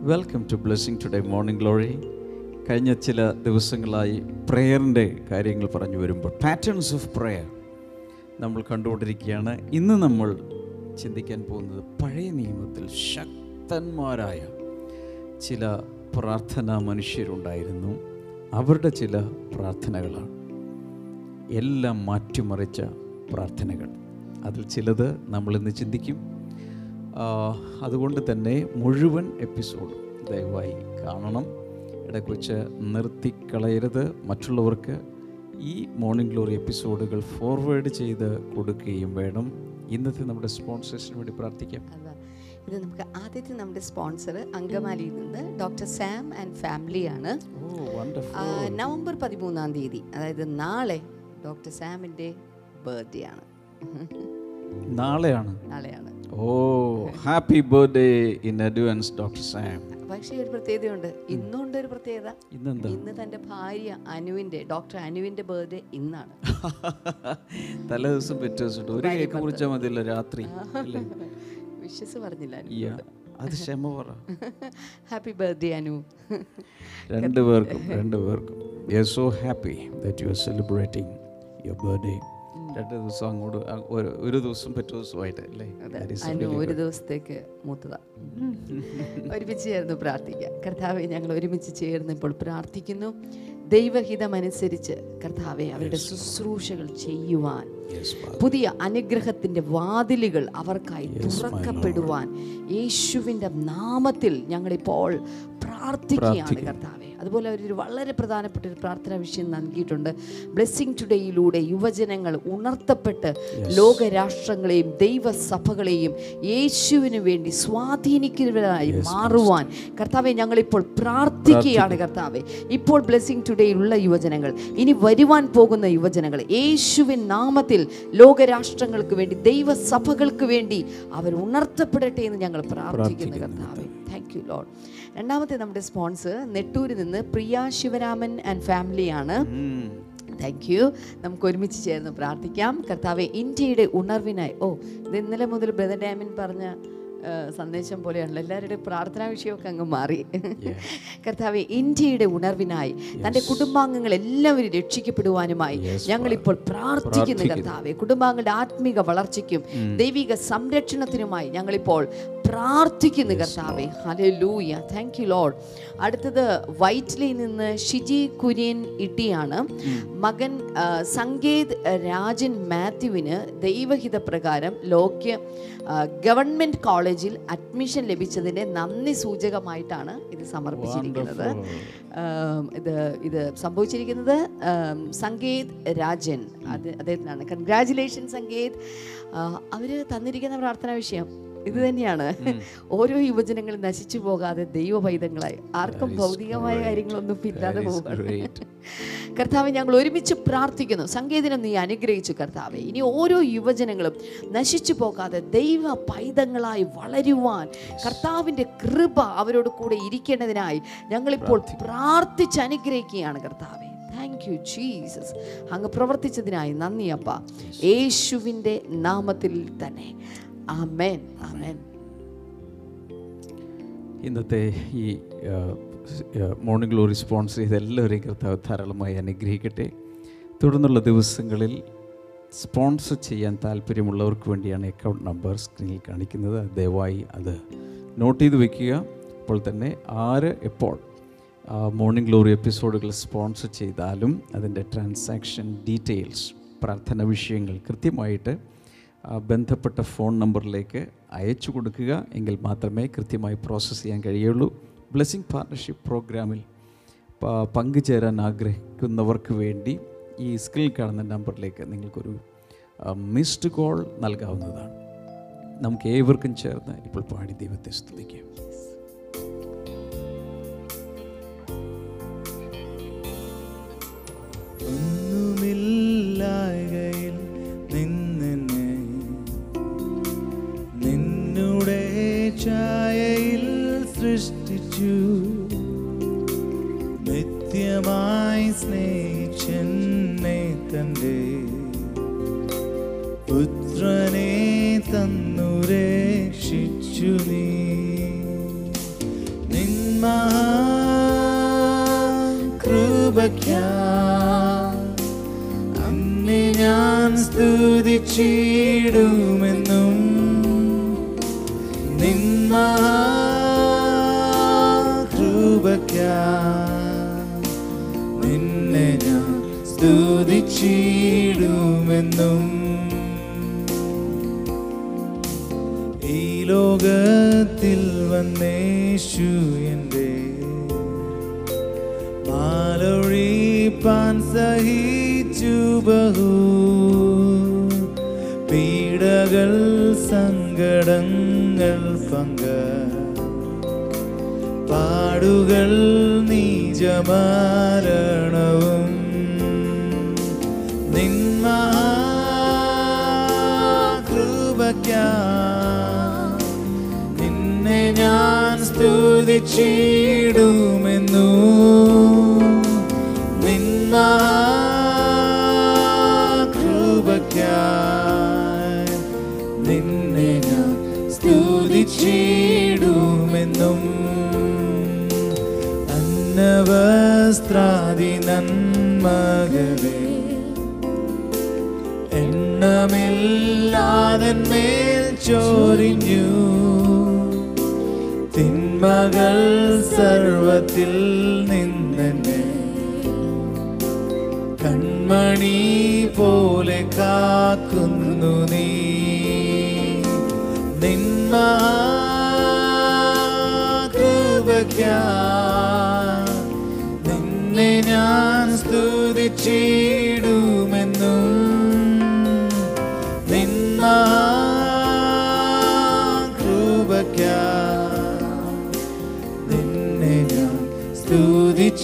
Welcome to blessing today morning glory കഴിഞ്ഞ ചില ദിവസങ്ങളായി പ്രെയറിന്റെ കാര്യങ്ങൾ പറഞ്ഞു വരുമ്പോൾ പാറ്റേൺസ് ഓഫ് പ്രെയർ നമ്മൾ കണ്ടുകൊണ്ടിരിക്കുകയാണ്. ഇന്ന് നമ്മൾ ചിന്തിക്കാൻ പോകുന്നത് പഴയ നിയമത്തിൽ ശക്തന്മാരായ ചില പ്രാർത്ഥനാ മനുഷ്യരുണ്ടായിരുന്നു. അവരുടെ ചില പ്രാർത്ഥനകളാണ്. എല്ലാം മാറ്റിമറിച്ച പ്രാർത്ഥനകൾ. അതിൽ ചിലത് നമ്മളിന്ന് ചിന്തിക്കും അതുകൊണ്ട് തന്നെ മുഴുവൻ എപ്പിസോഡ് ദയവായി കാണണം. ഇടയ്ക്ക് വെച്ച് നിർത്തിക്കളയരുത്. മറ്റുള്ളവർക്ക് ഈ മോർണിംഗ് ഗ്ലോറി എപ്പിസോഡുകൾ ഫോർവേഡ് ചെയ്ത് കൊടുക്കുകയും വേണം. ഇന്നത്തെ നമ്മുടെ സ്പോൺസേഴ്സിന് വേണ്ടി പ്രാർത്ഥിക്കാം. ഇത് നമുക്ക് ആദ്യത്തെ നമ്മുടെ സ്പോൺസർ അങ്കമാലിയിൽ നിന്ന് ഡോക്ടർ സാം ആൻഡ് ഫാമിലിയാണ് നവംബർ പതിമൂന്നാം തീയതി അതായത് നാളെ ഡോക്ടർ സാമിന്റെ ബർത്ത്ഡേ ആണ്. നാളെയാണ്. നാളെയാണ്. ഓ happy birthday in advance doctor Sam പക്ഷേ ഒരു പ്രത്യേകതയുണ്ട്. ഇന്നുണ്ട് ഒരു പ്രത്യേകത. ഇന്നെന്താ? ഇന്ന് തന്റെ ഭാര്യ അനുവിന്റെ ഡോക്ടർ അനുവിന്റെ ബർത്ത്ഡേ ഇന്നാണ്. തലേ ദിവസം പിറ്റേ ദിവസം ഒരു കേക്ക് കുറിച്ചാൽ മതിയല്ലോ രാത്രി വിശ്വസ് പറഞ്ഞില്ല അത് ക്ഷമ പറ. Happy birthday Anu. രണ്ടു പേർക്കും രണ്ടു പേർക്കും. You are so happy that you are celebrating your birthday രണ്ട് ദിവസം അങ്ങോട്ട് ഒരു- ദിവസം പറ്റു ദിവസമായിട്ട് അല്ലേ? ഒരു ദിവസത്തേക്ക് മൂത്തതാ. ഒരുമിച്ച് ചേർന്ന് പ്രാർത്ഥിക്കാം. കർത്താവെ ഞങ്ങൾ ഒരുമിച്ച് ചേർന്ന് ഇപ്പോൾ പ്രാർത്ഥിക്കുന്നു. ദൈവഹിതമനുസരിച്ച് കർത്താവെ അവരുടെ ശുശ്രൂഷകൾ ചെയ്യുവാൻ പുതിയ അനുഗ്രഹത്തിന്റെ വാതിലുകൾ അവർക്കായി തുറക്കപ്പെടുവാൻ യേശുവിന്റെ നാമത്തിൽ ഞങ്ങളിപ്പോൾ പ്രാർത്ഥിക്കുകയാണ് കർത്താവെ. അതുപോലെ അവരൊരു വളരെ പ്രധാനപ്പെട്ട ഒരു പ്രാർത്ഥനാ വിഷയം നൽകിയിട്ടുണ്ട്. ബ്ലെസ്സിങ് ടുഡേയിലൂടെ യുവജനങ്ങൾ ഉണർത്തപ്പെട്ട് ലോകരാഷ്ട്രങ്ങളെയും ദൈവസഭകളെയും യേശുവിന് വേണ്ടി സ്വാധീനിക്കുന്നവരായി മാറുവാൻ കർത്താവെ ഞങ്ങളിപ്പോൾ പ്രാർത്ഥിക്കുകയാണ് കർത്താവെ. ഇപ്പോൾ ബ്ലെസ്സിങ് ടുഡേയിലുള്ള യുവജനങ്ങൾ. ഇനി വരുവാൻ പോകുന്ന യുവജനങ്ങൾ യേശുവിൻ നാമത്തിൽ ലോകരാഷ്ട്രങ്ങൾക്ക് വേണ്ടി ദൈവസഭകൾക്ക് വേണ്ടി അവർ ഉണർത്തപ്പെടട്ടെ എന്ന് ഞങ്ങൾ പ്രാർത്ഥിക്കുന്നു കർത്താവെ. താങ്ക് യു ലോഡ് രണ്ടാമത്തെ നമ്മുടെ സ്പോൺസർ നെട്ടൂരിൽ നിന്ന് പ്രിയ ശിവരാമൻ ആൻഡ് ഫാമിലിയാണ്. താങ്ക് യു നമുക്ക് ഒരുമിച്ച് ചേർന്ന് പ്രാർത്ഥിക്കാം. കർത്താവെ ഇന്ത്യയുടെ ഉണർവിനായി. ഓ ഇത് ഇന്നലെ മുതൽ ബ്രദർ ഡാമിൻ പറഞ്ഞ സന്ദേശം പോലെയാണല്ലോ. എല്ലാവരുടെയും പ്രാർത്ഥനാ വിഷയമൊക്കെ അങ്ങ് മാറി. കർത്താവ് ഇന്ത്യയുടെ ഉണർവിനായി തന്റെ കുടുംബാംഗങ്ങൾ എല്ലാവരും രക്ഷിക്കപ്പെടുവാനുമായി ഞങ്ങളിപ്പോൾ പ്രാർത്ഥിക്കുന്നു കർത്താവെ. കുടുംബാംഗങ്ങളുടെ ആത്മീക വളർച്ചയ്ക്കും ദൈവിക സംരക്ഷണത്തിനുമായി ഞങ്ങളിപ്പോൾ പ്രാർത്ഥിക്കുന്നു കർത്താവെ. Hallelujah thank you load അടുത്തത് വൈറ്റ്ലി നിന്ന് ഷിജി കുര്യൻ ഇട്ടിയാണ്. മകൻ സങ്കേത് രാജൻ മാത്യുവിന് ദൈവഹിത പ്രകാരം ലോക്യ ഗവൺമെന്റ് ഗവൺമെന്റ് കോളേജിൽ അഡ്മിഷൻ ലഭിച്ചതിന്റെ നന്ദി സൂചകമായിട്ടാണ് ഇത് സമർപ്പിച്ചിരിക്കുന്നത്. ഇത് ഇത് സംഭവിച്ചിരിക്കുന്നത് സങ്കേത് രാജൻ. അത് അദ്ദേഹത്തിനാണ്. കൺഗ്രാചുലേഷൻ സങ്കേത്. അവർ തന്നിരിക്കുന്ന പ്രാർത്ഥനാ വിഷയം ഇത് തന്നെയാണ്. ഓരോ യുവജനങ്ങളും നശിച്ചു പോകാതെ ദൈവ പൈതങ്ങളായി ആർക്കും ഭൗതികമായ കാര്യങ്ങളൊന്നും ഇല്ലാതെ കർത്താവ് കർത്താവെ ഞങ്ങൾ ഒരുമിച്ച് പ്രാർത്ഥിക്കുന്നു. സംഗീതനം നീ അനുഗ്രഹിച്ചു കർത്താവ്. ഇനി ഓരോ യുവജനങ്ങളും നശിച്ചു പോകാതെ ദൈവ പൈതങ്ങളായി വളരുവാൻ കർത്താവിന്റെ കൃപ അവരോട് കൂടെ ഇരിക്കേണ്ടതിനായി ഞങ്ങളിപ്പോൾ പ്രാർത്ഥിച്ച് അനുഗ്രഹിക്കുകയാണ് കർത്താവെ. താങ്ക് യു ജീസസ് അങ്ങ് പ്രവർത്തിച്ചതിനായി നന്ദി അപ്പ. യേശുവിന്റെ നാമത്തിൽ തന്നെ. ആമേൻ ആമേൻ ഇന്നത്തെ ഈ മോർണിംഗ് ഗ്ലോറി സ്പോൺസർ ചെയ്ത എല്ലാവരെയും കർത്താവ് ധാരാളമായി അനുഗ്രഹിക്കട്ടെ. തുടർന്നുള്ള ദിവസങ്ങളിൽ സ്പോൺസർ ചെയ്യാൻ താല്പര്യമുള്ളവർക്ക് വേണ്ടിയാണ് അക്കൗണ്ട് നമ്പർ സ്ക്രീനിൽ കാണിക്കുന്നത്. ദയവായി അത് നോട്ട് ചെയ്ത് വെക്കുക. അപ്പോൾ തന്നെ ആര് എപ്പോൾ മോർണിംഗ് ഗ്ലോറി എപ്പിസോഡുകൾ സ്പോൺസർ ചെയ്താലും അതിന്റെ ട്രാൻസാക്ഷൻ ഡീറ്റെയിൽസ് പ്രാർത്ഥന വിഷയങ്ങൾ കൃത്യമായിട്ട് ബന്ധപ്പെട്ട ഫോൺ നമ്പറിലേക്ക് അയച്ചു കൊടുക്കുക എങ്കിൽ മാത്രമേ കൃത്യമായി പ്രോസസ്സ് ചെയ്യാൻ കഴിയുള്ളൂ. ബ്ലെസ്സിങ് പാർട്ണർഷിപ്പ് പ്രോഗ്രാമിൽ പങ്കുചേരാൻ ആഗ്രഹിക്കുന്നവർക്ക് വേണ്ടി ഈ സ്ക്രീനിൽ കാണുന്ന നമ്പറിലേക്ക് നിങ്ങൾക്കൊരു മിസ്ഡ് കോൾ നൽകാവുന്നതാണ്. നമുക്ക് ഏവർക്കും ചേർന്ന് ഇപ്പോൾ പാടി ദൈവത്തെ സ്തുതിക്കാം. സൃഷ്ടിച്ചു നിത്യമായി സ്നേഹിച്ചെന്നെ തന്റെ പുത്രനെ തന്നു രക്ഷിച്ചു നീ. കൃപയ്ക്കാ അന്നെ ഞാൻ സ്തുതിച്ചിടുമെന്നും നിന്മാ സ്തുതിച്ചിടുമെന്നും ഈ ലോകത്തിൽ വന്നേശു എന്റെ മാലൊഴിപ്പാൻ സഹിച്ചു ബഹു. പീഡകൾ സങ്കടങ്ങൾ പങ്ക പാടുകൾ നീജമാരണവും കൃപയ്ക്കാ നിന്നെ ഞാൻ സ്തുതിച്ചിടുമെന്നു. നിന്ന കൃപയ്ക്കായി നിന്നെ ഞാൻ സ്തുതിച്ചിടുമെന്നും. അന്നവസ്ത്രാദി നന്മകളെ എണ്ണമില്ലാതെ മേൽ ചോരിഞ്ഞു. തിന്മകൾ സർവത്തിൽ നിന്നെ കൺമണി പോലെ കാക്കുന്നു നീ. നിന്മ കൃപയ്ക്കാ നിന്നെ ഞാൻ സ്തുതിച്ചിടുമെന്നും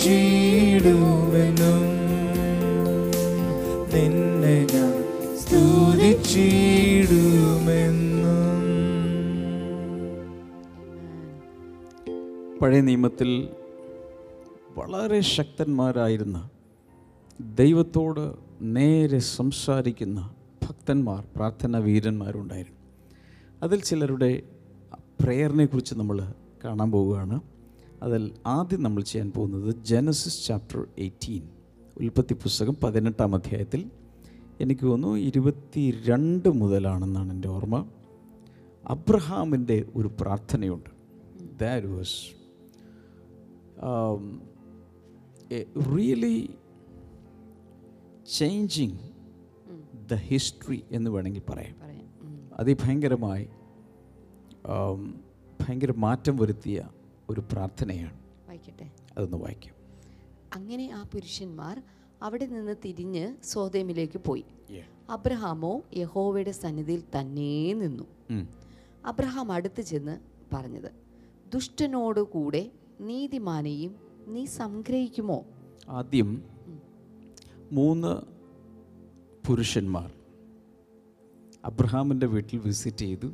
സ്തുതിച്ചിടുമെന്നും നിന്നെ ഞാൻ സ്തുതിച്ചിടുമെന്നും. പഴയ നിയമത്തിൽ വളരെ ശക്തന്മാരായിരുന്ന ദൈവത്തോട് നേരെ സംസാരിക്കുന്ന ഭക്തന്മാർ പ്രാർത്ഥന വീരന്മാരുണ്ടായിരുന്നു. അതിൽ ചിലരുടെ പ്രേയറിനെ കുറിച്ച് നമ്മൾ കാണാൻ പോവുകയാണ്. അതിൽ ആദ്യം നമ്മൾ ചെയ്യാൻ പോകുന്നത് ജനസിസ് ചാപ്റ്റർ എയ്റ്റീൻ ഉൽപ്പത്തി പുസ്തകം പതിനെട്ടാം അധ്യായത്തിൽ. എനിക്ക് തോന്നുന്നു ഇരുപത്തി രണ്ട് മുതലാണെന്നാണ് എന്റെ ഓർമ്മ. അബ്രഹാമിന്റെ ഒരു പ്രാർത്ഥനയുണ്ട്. That was really changing the history എന്ന് വേണമെങ്കിൽ പറയാം. അതിഭയങ്കരമായി ഭയങ്കര മാറ്റം വരുത്തിയ ഒരു പ്രാർത്ഥനയാണ്. വായിക്കട്ടെ. അതൊന്ന് വായിക്കാം. അങ്ങനെ ആ പുരുഷന്മാർ അവിടെ നിന്ന് തിരിഞ്ഞ് സോതേമിലേക്ക് പോയി. അബ്രഹാമോ യഹോവയുടെ സന്നിധിയിൽ തന്നെ നിന്നു. അബ്രഹാം അടുത്ത് ചെന്ന് പറഞ്ഞത് ദുഷ്ടനോട് കൂടെ നീതിമാനെയും നീ സംഗ്രഹിക്കുമോ? ആദ്യം മൂന്ന് പുരുഷന്മാർ അബ്രഹാമിന്റെ വീട്ടിൽ വിസിറ്റ് ചെയ്തു.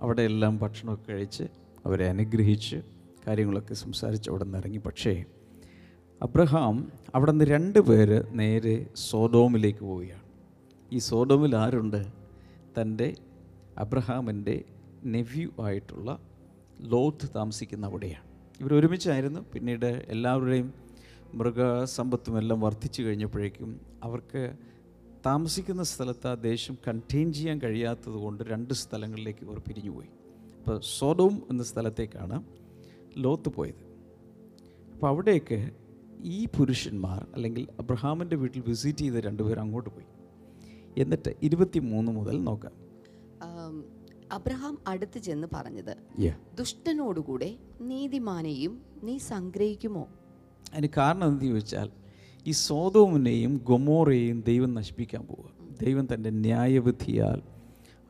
അവിടെ എല്ലാം ഭക്ഷണമൊക്കെ കഴിച്ച് അവരെ അനുഗ്രഹിച്ച് കാര്യങ്ങളൊക്കെ സംസാരിച്ച് അവിടെ നിന്ന് ഇറങ്ങി. പക്ഷേ അബ്രഹാം അവിടെ നിന്ന് രണ്ട് പേര് നേരെ സോഡോമിലേക്ക് പോവുകയാണ്. ഈ സോഡോമിൽ ആരുണ്ട്? തന്റെ അബ്രഹാമിന്റെ നെവ്യൂ ആയിട്ടുള്ള ലോത്ത് താമസിക്കുന്ന അവിടെയാണ്. ഇവർ ഒരുമിച്ചായിരുന്നു. പിന്നീട് എല്ലാവരുടെയും മൃഗസമ്പത്തും എല്ലാം വർദ്ധിച്ചു കഴിഞ്ഞപ്പോഴേക്കും അവർക്ക് താമസിക്കുന്ന സ്ഥലത്ത് ആ ദേശം കണ്ടെയ്ൻ ചെയ്യാൻ കഴിയാത്തത് കൊണ്ട് രണ്ട് സ്ഥലങ്ങളിലേക്ക് ഇവർ പിരിഞ്ഞുപോയി. അപ്പോൾ സോഡോം എന്ന സ്ഥലത്തേക്കാണ് ലോത്ത് പോയത്. അപ്പോൾ അവിടേക്ക് ഈ പുരുഷന്മാർ അല്ലെങ്കിൽ അബ്രഹാമിന്റെ വീട്ടിൽ വിസിറ്റ് ചെയ്ത രണ്ടുപേരും അങ്ങോട്ട് പോയി. എന്നിട്ട് ഇരുപത്തി മൂന്ന് മുതൽ നോക്കാം. അബ്രഹാം അടുത്ത് ചെന്ന് പറഞ്ഞത്. ദുഷ്ടനോടുകൂടെ നീതിമാനെയും നീ സംഗ്രഹിക്കുമോ? അതിന് കാരണം എന്ത് ചോദിച്ചാൽ ഈ സോതോമിനെയും ഗൊമോറയെയും ദൈവം നശിപ്പിക്കാൻ പോവുക. ദൈവം തന്റെ ന്യായവിധിയാൽ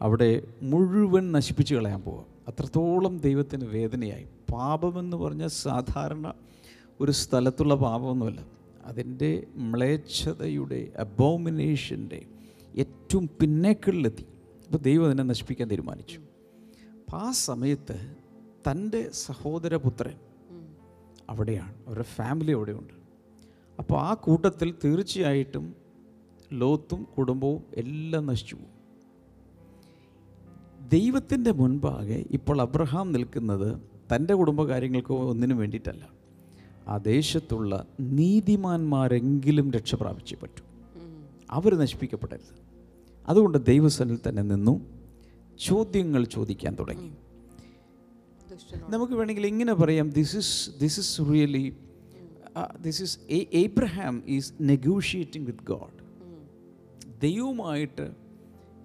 അവിടെ മുഴുവൻ നശിപ്പിച്ചു കളയാൻ പോവുക. അത്രത്തോളം ദൈവത്തിന് വേദനയായി. പാപമെന്ന് പറഞ്ഞാൽ സാധാരണ ഒരു സ്ഥലത്തുള്ള പാപമൊന്നുമല്ല. അതിന്റെ മ്ലേച്ഛതയുടെ അബോമിനേഷന്റെ ഏറ്റവും പിന്നേക്കളിലെത്തി. അപ്പോൾ ദൈവം അതിനെ നശിപ്പിക്കാൻ തീരുമാനിച്ചു. അപ്പം ആ സമയത്ത് തന്റെ സഹോദരപുത്രൻ അവിടെയാണ്. അവരുടെ ഫാമിലി അവിടെയുണ്ട്. അപ്പോൾ ആ കൂട്ടത്തിൽ തീർച്ചയായിട്ടും ലോത്തും കുടുംബവും എല്ലാം നശിച്ചു പോകും. ദൈവത്തിന്റെ മുൻപാകെ ഇപ്പോൾ അബ്രഹാം നിൽക്കുന്നത് തന്റെ കുടുംബകാര്യങ്ങൾക്കോ ഒന്നിനും വേണ്ടിയിട്ടല്ല. ആ ദേശത്തുള്ള നീതിമാന്മാരെങ്കിലും രക്ഷ പ്രാപിച്ചേ പറ്റൂ. അവർ നശിപ്പിക്കപ്പെടരുത്. അതുകൊണ്ട് ദൈവസനിൽ തന്നെ നിന്നു ചോദ്യങ്ങൾ ചോദിക്കാൻ തുടങ്ങി. നമുക്ക് വേണമെങ്കിൽ ഇങ്ങനെ പറയാം this is this is really this is Abraham is negotiating with God ദൈവമായിട്ട്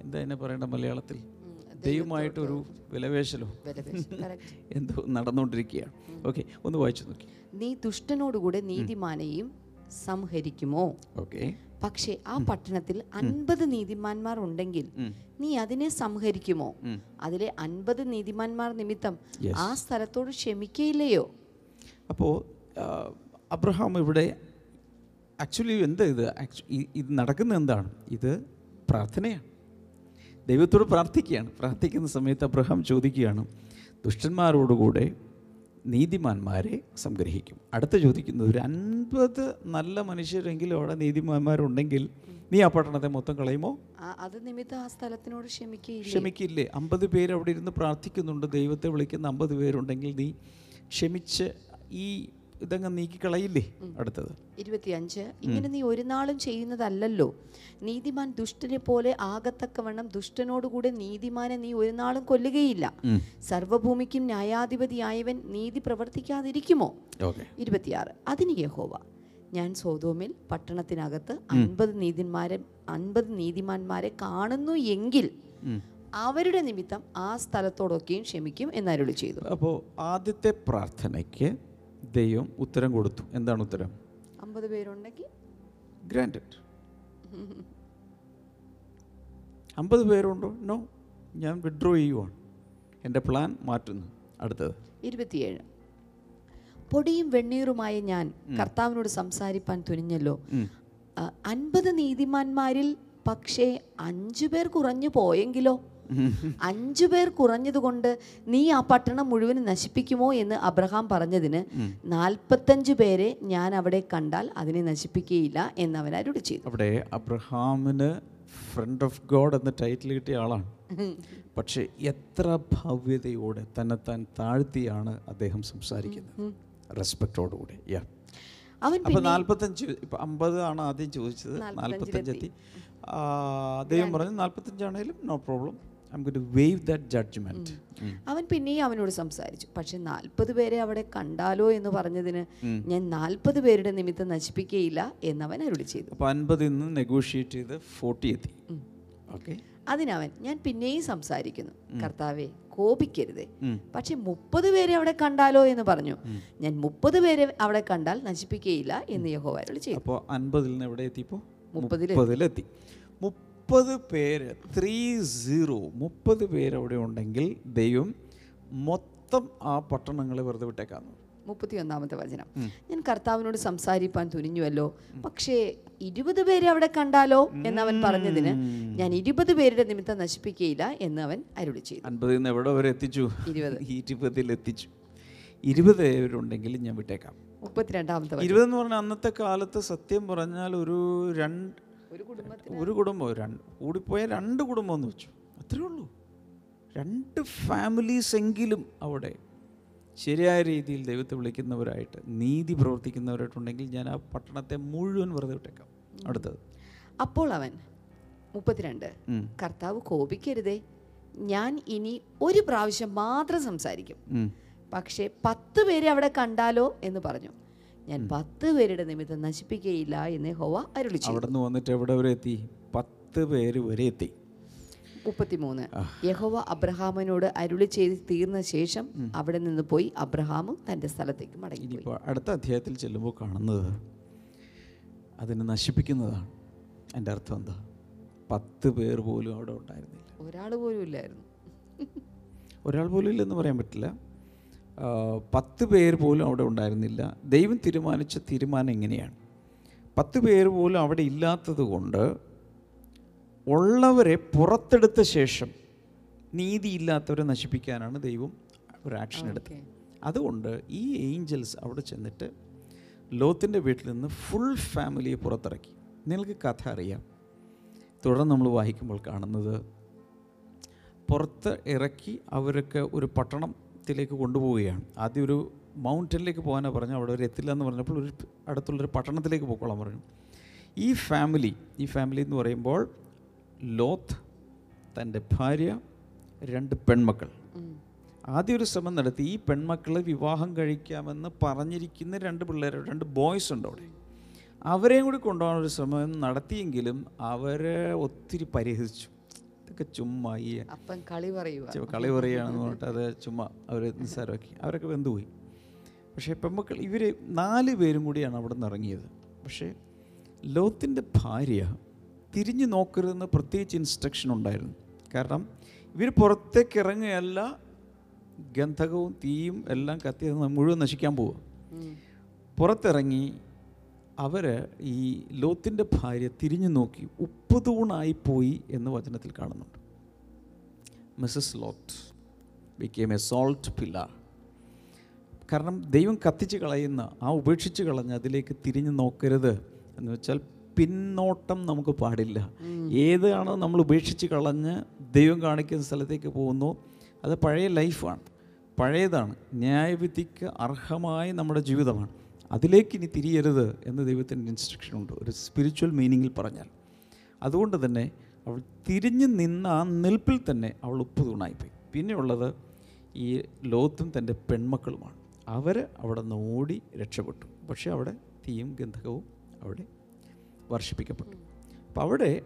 എന്താ എന്നെ പറയേണ്ട മലയാളത്തിൽ? ദൈവമായിട്ടൊരു വിലവേശലോ എന്തോ നടന്നുകൊണ്ടിരിക്കുകയാണ്. ഓക്കെ ഒന്ന് വായിച്ചു നോക്കി നീ ദുഷ്ടനോടുകൂടെ നീതിമാനെയും സംഹരിക്കുമോ? ഓക്കെ പക്ഷേ ആ പട്ടണത്തിൽ അൻപത് നീതിമാന്മാർ ഉണ്ടെങ്കിൽ നീ അതിനെ സംഹരിക്കുമോ? അതിലെ അൻപത് നീതിമാന്മാർ നിമിത്തം ആ സ്ഥലത്തോട് ക്ഷമിക്കയില്ലയോ? അപ്പോൾ അബ്രഹാം ഇവിടെ ആക്ച്വലി എന്താ ഇത്? ഇത് നടക്കുന്നത് എന്താണ്? ഇത് പ്രാർത്ഥനയാണ്. ദൈവത്തോട് പ്രാർത്ഥിക്കുകയാണ്. പ്രാർത്ഥിക്കുന്ന സമയത്ത് അബ്രഹാം ചോദിക്കുകയാണ് ദുഷ്ടന്മാരോടുകൂടെ നീതിമാന്മാരെ സംഗ്രഹിക്കും. അടുത്ത ചോദിക്കുന്നത് ഒരു അൻപത് നല്ല മനുഷ്യരെങ്കിലും അവിടെ നീതിമാന്മാരുണ്ടെങ്കിൽ നീ ആ പട്ടണത്തെ മൊത്തം കളയുമോ? അത് നിമിത്തം ആ സ്ഥലത്തിനോട് ക്ഷമിക്കില്ലേ. അമ്പത് പേര് അവിടെ ഇരുന്ന് പ്രാർത്ഥിക്കുന്നുണ്ട്. ദൈവത്തെ വിളിക്കുന്ന അമ്പത് പേരുണ്ടെങ്കിൽ നീ ക്ഷമിച്ച് ഈ ഇതങ്ങ് നീക്കിക്കളയില്ലേ അടുത്തത്? ഇരുപത്തിയഞ്ച്. ഇങ്ങനെ നീ ഒരു നാളും ചെയ്യുന്നതല്ലല്ലോ. നീതിമാൻ ദുഷ്ടനെ പോലെ ആകത്തക്കവണ്ണം ദുഷ്ടനോടുകൂടെ നീതിമാനെ നീ ഒരു നാളും കൊല്ലുകയില്ല. സർവഭൂമിക്കും ന്യായാധിപതിയായവൻ നീതി പ്രവർത്തിക്കാതിരിക്കുമോ? ഇരുപത്തിയാറ്. അതിന് യഹോവ ഞാൻ സോതോമിൽ പട്ടണത്തിനകത്ത് അൻപത് നീതിന്മാരെ അൻപത് നീതിമാന്മാരെ കാണുന്നു എങ്കിൽ അവരുടെ നിമിത്തം ആ സ്ഥലത്തോടൊക്കെയും ക്ഷമിക്കും എന്നരുളി ചെയ്തു അപ്പോൾ ആദ്യത്തെ പ്രാർത്ഥനയ്ക്ക് ദൈവം ഉത്തരം കൊടുത്തു. എന്താണ് ഉത്തരം? അമ്പത് പേരുണ്ടെങ്കിൽ? ഗ്രാൻഡഡ് അമ്പത് പേരുണ്ടോ? നോ ഞാൻ വിഡ്രോ ചെയ്യുവാണ്. എന്റെ പ്ലാൻ മാറ്റുന്നു. അടുത്തത്. ഇരുപത്തിയേഴ്. പൊടിയും വെണ്ണീറുമായി ഞാൻ കർത്താവിനോട് സംസാരിപ്പാൻ തുനിഞ്ഞല്ലോ. അൻപത് നീതിമാന്മാരിൽ പക്ഷേ അഞ്ചു പേർ കുറഞ്ഞു പോയെങ്കിലോ? അഞ്ചു പേർ കുറഞ്ഞതുകൊണ്ട് നീ ആ പട്ടണം മുഴുവൻ നശിപ്പിക്കുമോ എന്ന് അബ്രഹാം പറഞ്ഞതിന് നാൽപ്പത്തഞ്ച് പേരെ ഞാൻ അവിടെ കണ്ടാൽ അതിനെ നശിപ്പിക്കുകയില്ല എന്ന് അവൻ അരുളി ചെയ്തു. അവിടെ അബ്രഹാമിന് ഫ്രണ്ട് ഓഫ് ഗോഡ് എന്ന ടൈറ്റിൽ കിട്ടിയ ആളാണ്. പക്ഷെ എത്ര ഭവ്യതയോടെ തന്നെ താൻ താഴ്ത്തിയാണ് അദ്ദേഹം സംസാരിക്കുന്നത്. റെസ്പെക്റ്റോടുകൂടി യാ അപ്പൊ നാല്പത്തഞ്ച് ഇപ്പൊ അമ്പത് ആണ് ആദ്യം ചോദിച്ചത്. നാല്പത്തഞ്ചെത്തി ദൈവം പറഞ്ഞു നാല്പത്തഞ്ചാണേലും നോ പ്രോബ്ലം അവൻ പിന്നെയും അവനോട് സംസാരിച്ചു. പക്ഷെ നാൽപ്പത് പേരെ അവിടെ കണ്ടാലോ എന്ന് പറഞ്ഞതിന് ഞാൻ നാൽപ്പത് പേരുടെ നിമിത്തം നശിപ്പിക്കുകയില്ല എന്നവൻ അരുളി ചെയ്തു. അപ്പൊ അൻപതിൽ നിന്ന് നെഗോഷിയേറ്റ് ചെയ്ത് ഫോർട്ടി എത്തി. ഓക്കെ അതിനവൻ ഞാൻ പിന്നെയും സംസാരിക്കുന്നു. കർത്താവെ കോപിക്കരുതേ. പക്ഷെ മുപ്പത് പേരെ അവിടെ കണ്ടാലോ എന്ന് പറഞ്ഞു. ഞാൻ മുപ്പത് പേരെ അവിടെ കണ്ടാൽ നശിപ്പിക്കുകയില്ല എന്ന് യഹോവ അരുളി ചെയ്തു. അപ്പോൾ അൻപതിൽ നിന്ന് എവിടെ എത്തിയപ്പോൾ മുപ്പതിലെത്തി. മുപ്പത് പേര് ത്രീ സീറോ മുപ്പത് പേര് അവിടെ ഉണ്ടെങ്കിൽ ദൈവം മൊത്തം ആ പട്ടണങ്ങളെ വെറുതെ വിട്ടേക്കാന്നു. മുപ്പത്തി ഒന്നാമത്തെ വചനം ഞാൻ കർത്താവിനോട് സംസാരിപ്പാൻ തുനിഞ്ഞുവല്ലോ. പക്ഷേ ഇരുപത് പേരെ അവിടെ കണ്ടാലോ എന്ന് അവൻ പറഞ്ഞതിന് ഞാൻ ഇരുപത് പേരുടെ നിമിത്തം നശിപ്പിക്കുകയില്ല എന്ന് അവൻ അരുളി ചെയ്തു. അൻപതിൽ നിന്ന് എവിടെ വരെ എത്തിച്ചു? ഇരുപത്. ഇരുപതിൽ എത്തിച്ചു. ഇരുപത് പേരുണ്ടെങ്കിൽ ഞാൻ വിട്ടേക്കാം. മുപ്പത്തിരണ്ടാമത്തെ ഇരുപതെന്ന് പറഞ്ഞാൽ അന്നത്തെ കാലത്ത് സത്യം പറഞ്ഞാൽ ഒരു രണ്ട് ഒരു ഒരു കുടുംബം രണ്ട് കൂടിപ്പോയ രണ്ട് കുടുംബം എന്ന് വെച്ചു. അത്രേ ഉള്ളൂ. രണ്ട് ഫാമിലീസ് എങ്കിലും അവിടെ. ശരിയായ രീതിയിൽ ദൈവത്തെ വിളിക്കുന്നവരായിട്ട് നീതി പ്രവർത്തിക്കുന്നവരായിട്ടുണ്ടെങ്കിൽ ഞാൻ ആ പട്ടണത്തെ മുഴുവൻ വെറുതെ വിട്ടേക്കാം. അടുത്തത്. അപ്പോൾ അവൻ മുപ്പത്തിരണ്ട്. കർത്താവ് കോപിക്കരുതേ. ഞാൻ ഇനി ഒരു പ്രാവശ്യം മാത്രം സംസാരിക്കും. പക്ഷേ പത്ത് പേരെ അവിടെ കണ്ടാലോ? എന്ന് പറഞ്ഞു. ഞാൻ പത്ത് പേരുടെ നിമിത്തം നശിപ്പിക്കുകയില്ല എന്ന് ഹോവ അരുളി ചെയ്തു അവിടെ നിന്ന് വന്നിട്ട് എവിടെ വരെ എത്തി? പത്ത് പേര് വരെ എത്തി. മുപ്പത്തിമൂന്ന്. യഹോവ അബ്രഹാമിനോട് അരുളി ചെയ്ത് തീർന്ന ശേഷം അവിടെ നിന്ന് പോയി അബ്രഹാമും തന്റെ സ്ഥലത്തേക്ക് മടങ്ങി അടുത്ത അധ്യായത്തിൽ ചെല്ലുമ്പോൾ കാണുന്നത് അതിനെ നശിപ്പിക്കുന്നതാണ്. എന്റെ അർത്ഥം എന്താ? പത്ത് പേർ പോലും അവിടെ ഉണ്ടായിരുന്നില്ല. ഒരാൾ പോലും ഇല്ലായിരുന്നു. ഒരാൾ പോലും ഇല്ലെന്ന് പറയാൻ പറ്റില്ല. പത്ത് പേര് പോലും അവിടെ ഉണ്ടായിരുന്നില്ല. ദൈവം തീരുമാനിച്ച തീരുമാനം എങ്ങനെയാണ് പത്ത് പേര് പോലും അവിടെ ഇല്ലാത്തത് കൊണ്ട് ഉള്ളവരെ പുറത്തെടുത്ത ശേഷം നീതിയില്ലാത്തവരെ നശിപ്പിക്കാനാണ് ദൈവം ഒരു ആക്ഷൻ എടുത്തത്. അതുകൊണ്ട് ഈ ഏഞ്ചൽസ് അവിടെ ചെന്നിട്ട് ലോത്തിന്റെ വീട്ടിൽ നിന്ന് ഫുൾ ഫാമിലിയെ പുറത്തിറക്കി. നിങ്ങൾക്ക് കഥ അറിയാം. തുടർന്ന് നമ്മൾ വായിക്കുമ്പോൾ കാണുന്നത് പുറത്ത് ഇറക്കി അവരൊക്കെ ഒരു പട്ടണം പട്ടണത്തിലേക്ക് കൊണ്ടുപോവുകയാണ്. ആദ്യം ഒരു മൗണ്ടനിലേക്ക് പോകാനാണ് പറഞ്ഞു. അവിടെ ഒരു എത്തില്ല എന്ന് പറഞ്ഞപ്പോൾ ഒരു അടുത്തുള്ളൊരു പട്ടണത്തിലേക്ക് പോയിക്കോളാൻ പറഞ്ഞു. ഈ ഫാമിലി ഈ ഫാമിലി എന്ന് പറയുമ്പോൾ ലോത്ത് തന്റെ ഭാര്യ രണ്ട് പെൺമക്കൾ. ആദ്യം ഒരു ശ്രമം നടത്തി. ഈ പെൺമക്കളെ വിവാഹം കഴിക്കാമെന്ന് പറഞ്ഞിരിക്കുന്ന രണ്ട് പിള്ളേർ രണ്ട് ബോയ്സ് ഉണ്ട് അവിടെ. അവരെയും കൂടി കൊണ്ടുപോകാൻ ഒരു ശ്രമം നടത്തിയെങ്കിലും അവരെ ഒത്തിരി പരിഹസിച്ചു. ഇതൊക്കെ ചുമ്മാ ഈ അപ്പം കളി പറയുക കളി പറയുകയാണെന്ന് പറഞ്ഞിട്ട് അത് ചുമ്മാ അവർ നിസ്സാരമാക്കി. അവരൊക്കെ വെന്തുപോയി. പക്ഷേ പെൺമക്കൾ ഇവർ നാല് പേരും കൂടിയാണ് അവിടെ നിന്ന് ഇറങ്ങിയത്. പക്ഷേ ലോത്തിന്റെ ഭാര്യ തിരിഞ്ഞു നോക്കരുതെന്ന് പ്രത്യേകിച്ച് ഇൻസ്ട്രക്ഷൻ ഉണ്ടായിരുന്നു. കാരണം ഇവർ പുറത്തേക്ക് ഇറങ്ങുകയല്ല ഗന്ധകവും തീയും എല്ലാം കത്തി മുഴുവൻ നശിക്കാൻ പോവുക. പുറത്തിറങ്ങി അവർ ഈ ലോത്തിന്റെ ഭാര്യ തിരിഞ്ഞു നോക്കി ഉപ്പ് തൂണായി പോയി എന്ന് വചനത്തിൽ കാണുന്നുണ്ട്. Mrs Lot became a salt pillar കാരണം ദൈവം കത്തിച്ച് കളയുന്ന ആ ഉപേക്ഷിച്ച് കളഞ്ഞ് അതിലേക്ക് തിരിഞ്ഞു നോക്കരുത് എന്ന് വെച്ചാൽ പിന്നോട്ടം നമുക്ക് പാടില്ല. ഏതാണോ നമ്മൾ ഉപേക്ഷിച്ച് കളഞ്ഞ് ദൈവം കാണിക്കുന്ന സ്ഥലത്തേക്ക് പോകുന്നു? അത് പഴയ ലൈഫാണ് പഴയതാണ്. ന്യായവിധിക്ക് അർഹമായ നമ്മുടെ ജീവിതമാണ്. അതിലേക്ക് ഇനി തിരിയരുത് എന്ന് ദൈവത്തിന്റെ ഇൻസ്ട്രക്ഷൻ ഉണ്ട്. ഒരു സ്പിരിച്വൽ മീനിങ്ങിൽ പറഞ്ഞാൽ. അതുകൊണ്ട് തന്നെ അവൾ തിരിഞ്ഞു നിന്ന ആ നിൽപ്പിൽ തന്നെ അവൾ ഉപ്പ് തൂണായിപ്പോയി. പിന്നെയുള്ളത് ഈ ലോത്തും തന്റെ പെൺമക്കളുമാണ്. അവർ അവിടെ നിന്ന് ഓടി രക്ഷപ്പെട്ടു. പക്ഷേ അവിടെ തീയും ഗന്ധകവും അവിടെ വർഷിപ്പിക്കപ്പെട്ടു. അപ്പോൾ അവിടെ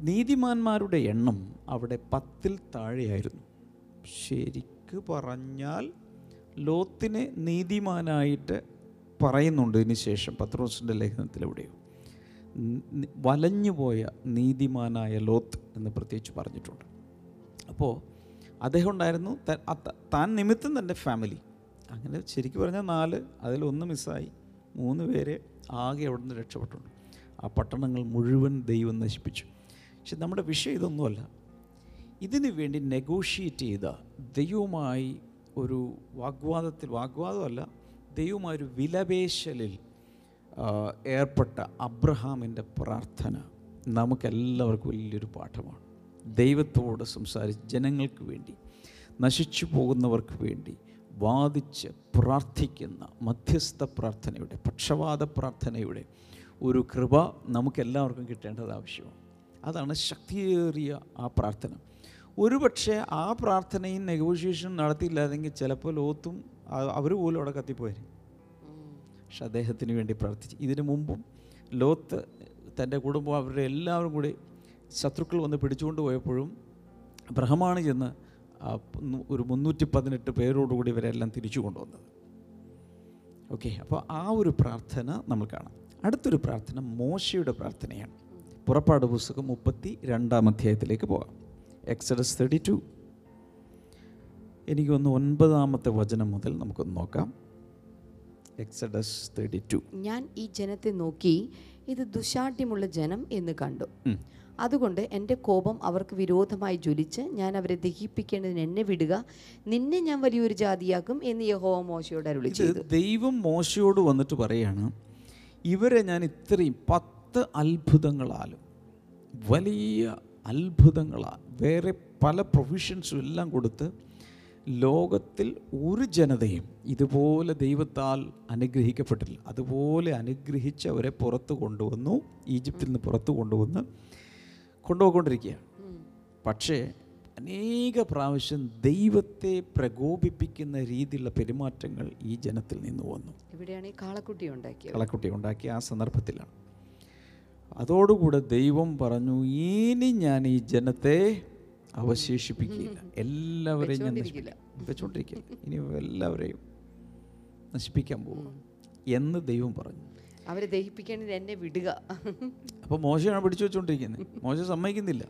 നീതിമാന്മാരുടെ എണ്ണം അവിടെ പത്തിൽ താഴെയായിരുന്നു. ശരിക്ക് പറഞ്ഞാൽ ലോത്തിനെ നീതിമാനായിട്ട് പറയുന്നുണ്ട് ഇതിന് ശേഷം. പത്രോസിന്റെ നി- വലഞ്ഞുപോയ നീതിമാനായ ലോത്ത് എന്ന് പ്രത്യേകിച്ച് പറഞ്ഞിട്ടുണ്ട്. അപ്പോൾ അദ്ദേഹം ഉണ്ടായിരുന്നു താൻ നിമിത്തം തന്റെ ഫാമിലി. അങ്ങനെ ശരിക്കും പറഞ്ഞാൽ നാല് അതിലൊന്ന് മിസ്സായി. മൂന്ന് പേരെ ആകെ അവിടെ നിന്ന് രക്ഷപ്പെട്ടുണ്ട് ആ പട്ടണങ്ങൾ മുഴുവൻ ദൈവം നശിപ്പിച്ചു. പക്ഷെ നമ്മുടെ വിഷയം ഇതൊന്നുമല്ല. ഇതിനു വേണ്ടി നെഗോഷിയേറ്റ് ചെയ്ത ദൈവവുമായി ഒരു വാഗ്വാദത്തിൽ വാഗ്വാദമല്ല ദൈവവുമായ ഒരു വിലപേശലിൽ ഏർപ്പെട്ട അബ്രഹാമിന്റെ പ്രാർത്ഥന നമുക്കെല്ലാവർക്കും വലിയൊരു പാഠമാണ്. ദൈവത്തോട് സംസാരിച്ച് ജനങ്ങൾക്ക് വേണ്ടി നശിച്ചു പോകുന്നവർക്ക് വേണ്ടി വാദിച്ച് പ്രാർത്ഥിക്കുന്ന മധ്യസ്ഥ പ്രാർത്ഥനയുടെ പക്ഷപാത പ്രാർത്ഥനയുടെ ഒരു കൃപ നമുക്കെല്ലാവർക്കും കിട്ടേണ്ടത് ആവശ്യമാണ്. അതാണ് ശക്തിയേറിയ ആ പ്രാർത്ഥന. ഒരുപക്ഷെ ആ പ്രാർത്ഥനയും നെഗോഷിയേഷനും നടത്തിയില്ലാതെങ്കിൽ ചിലപ്പോൾ ലോത്തും അവർ പോലും അവിടെ കത്തിപ്പോയി. പക്ഷെ അദ്ദേഹത്തിന് വേണ്ടി പ്രാർത്ഥിച്ചു. ഇതിനു മുമ്പും ലോത്ത് തന്റെ കുടുംബം അവരുടെ എല്ലാവരും കൂടി ശത്രുക്കൾ വന്ന് പിടിച്ചുകൊണ്ട് പോയപ്പോഴും ബ്രഹ്മാണ് ചെന്ന് ഒരു മുന്നൂറ്റി പതിനെട്ട് പേരോടുകൂടി ഇവരെല്ലാം തിരിച്ചു കൊണ്ടുവന്നത്. ഓക്കെ അപ്പോൾ ആ ഒരു പ്രാർത്ഥന നമ്മൾ കാണാം. അടുത്തൊരു പ്രാർത്ഥന മോശയുടെ പ്രാർത്ഥനയാണ്. പുറപ്പാട് പുസ്തകം മുപ്പത്തി രണ്ടാം അധ്യായത്തിലേക്ക് പോകാം. Exodus thirty two. എനിക്കൊന്ന് ഒൻപതാമത്തെ വചനം മുതൽ നമുക്കൊന്ന് നോക്കാം. Exodus thirty two. ഞാൻ ഈ ജനത്തെ നോക്കി ഇത് ദുശാഠ്യമുള്ള ജനം എന്ന് കണ്ടു. അതുകൊണ്ട് എന്റെ കോപം അവർക്ക് വിരോധമായി ജ്വലിച്ച് ഞാൻ അവരെ ദഹിപ്പിക്കേണ്ടതിന് എന്നെ വിടുക നിന്നെ ഞാൻ വലിയൊരു ജാതിയാക്കും എന്ന് യഹോവ മോശയോട് അരുളി ചെയ്തു. ദൈവം മോശയോട് വന്നിട്ട് പറയാണ് ഇവരെ ഞാൻ ഇത്രയും പത്ത് അത്ഭുതങ്ങളാലും വലിയ അത്ഭുതങ്ങളാൽ വേറെ പല പ്രൊവിഷൻസും എല്ലാം കൊടുത്ത് ലോകത്തിൽ ഒരു ജനതയും ഇതുപോലെ ദൈവത്താൽ അനുഗ്രഹിക്കപ്പെട്ടില്ല. അതുപോലെ അനുഗ്രഹിച്ച് അവരെ പുറത്തു കൊണ്ടുവന്നു ഈജിപ്തിൽ നിന്ന് പുറത്തു കൊണ്ടുവന്ന് കൊണ്ടുപോയിക്കൊണ്ടിരിക്കുകയാണ്. പക്ഷേ അനേക പ്രാവശ്യം ദൈവത്തെ പ്രകോപിപ്പിക്കുന്ന രീതിയിലുള്ള പെരുമാറ്റങ്ങൾ ഈ ജനത്തിൽ നിന്ന് വന്നു. ഇവിടെയാണ് ഈ കാളക്കുട്ടി ഉണ്ടാക്കിയത്. കളക്കുട്ടി ഉണ്ടാക്കിയ ആ സന്ദർഭത്തിലാണ്. അതോടുകൂടെ ദൈവം പറഞ്ഞു ഇനി ഞാൻ ഈ ജനത്തെ അവശേഷിപ്പിക്കില്ല എല്ലാവരെയും ഞാൻ വെച്ചോണ്ടിരിക്കില്ല. വെച്ചോണ്ടിരിക്കില്ല ഇനി എല്ലാവരെയും നശിപ്പിക്കാൻ പോകും എന്ന് ദൈവം പറഞ്ഞു. അവരെ ദഹിപ്പിക്കേണ്ടത് എന്നെ വിടുക. അപ്പോൾ മോശയാണ് പിടിച്ചു വെച്ചോണ്ടിരിക്കുന്നത് മോശം സമ്മതിക്കുന്നില്ല.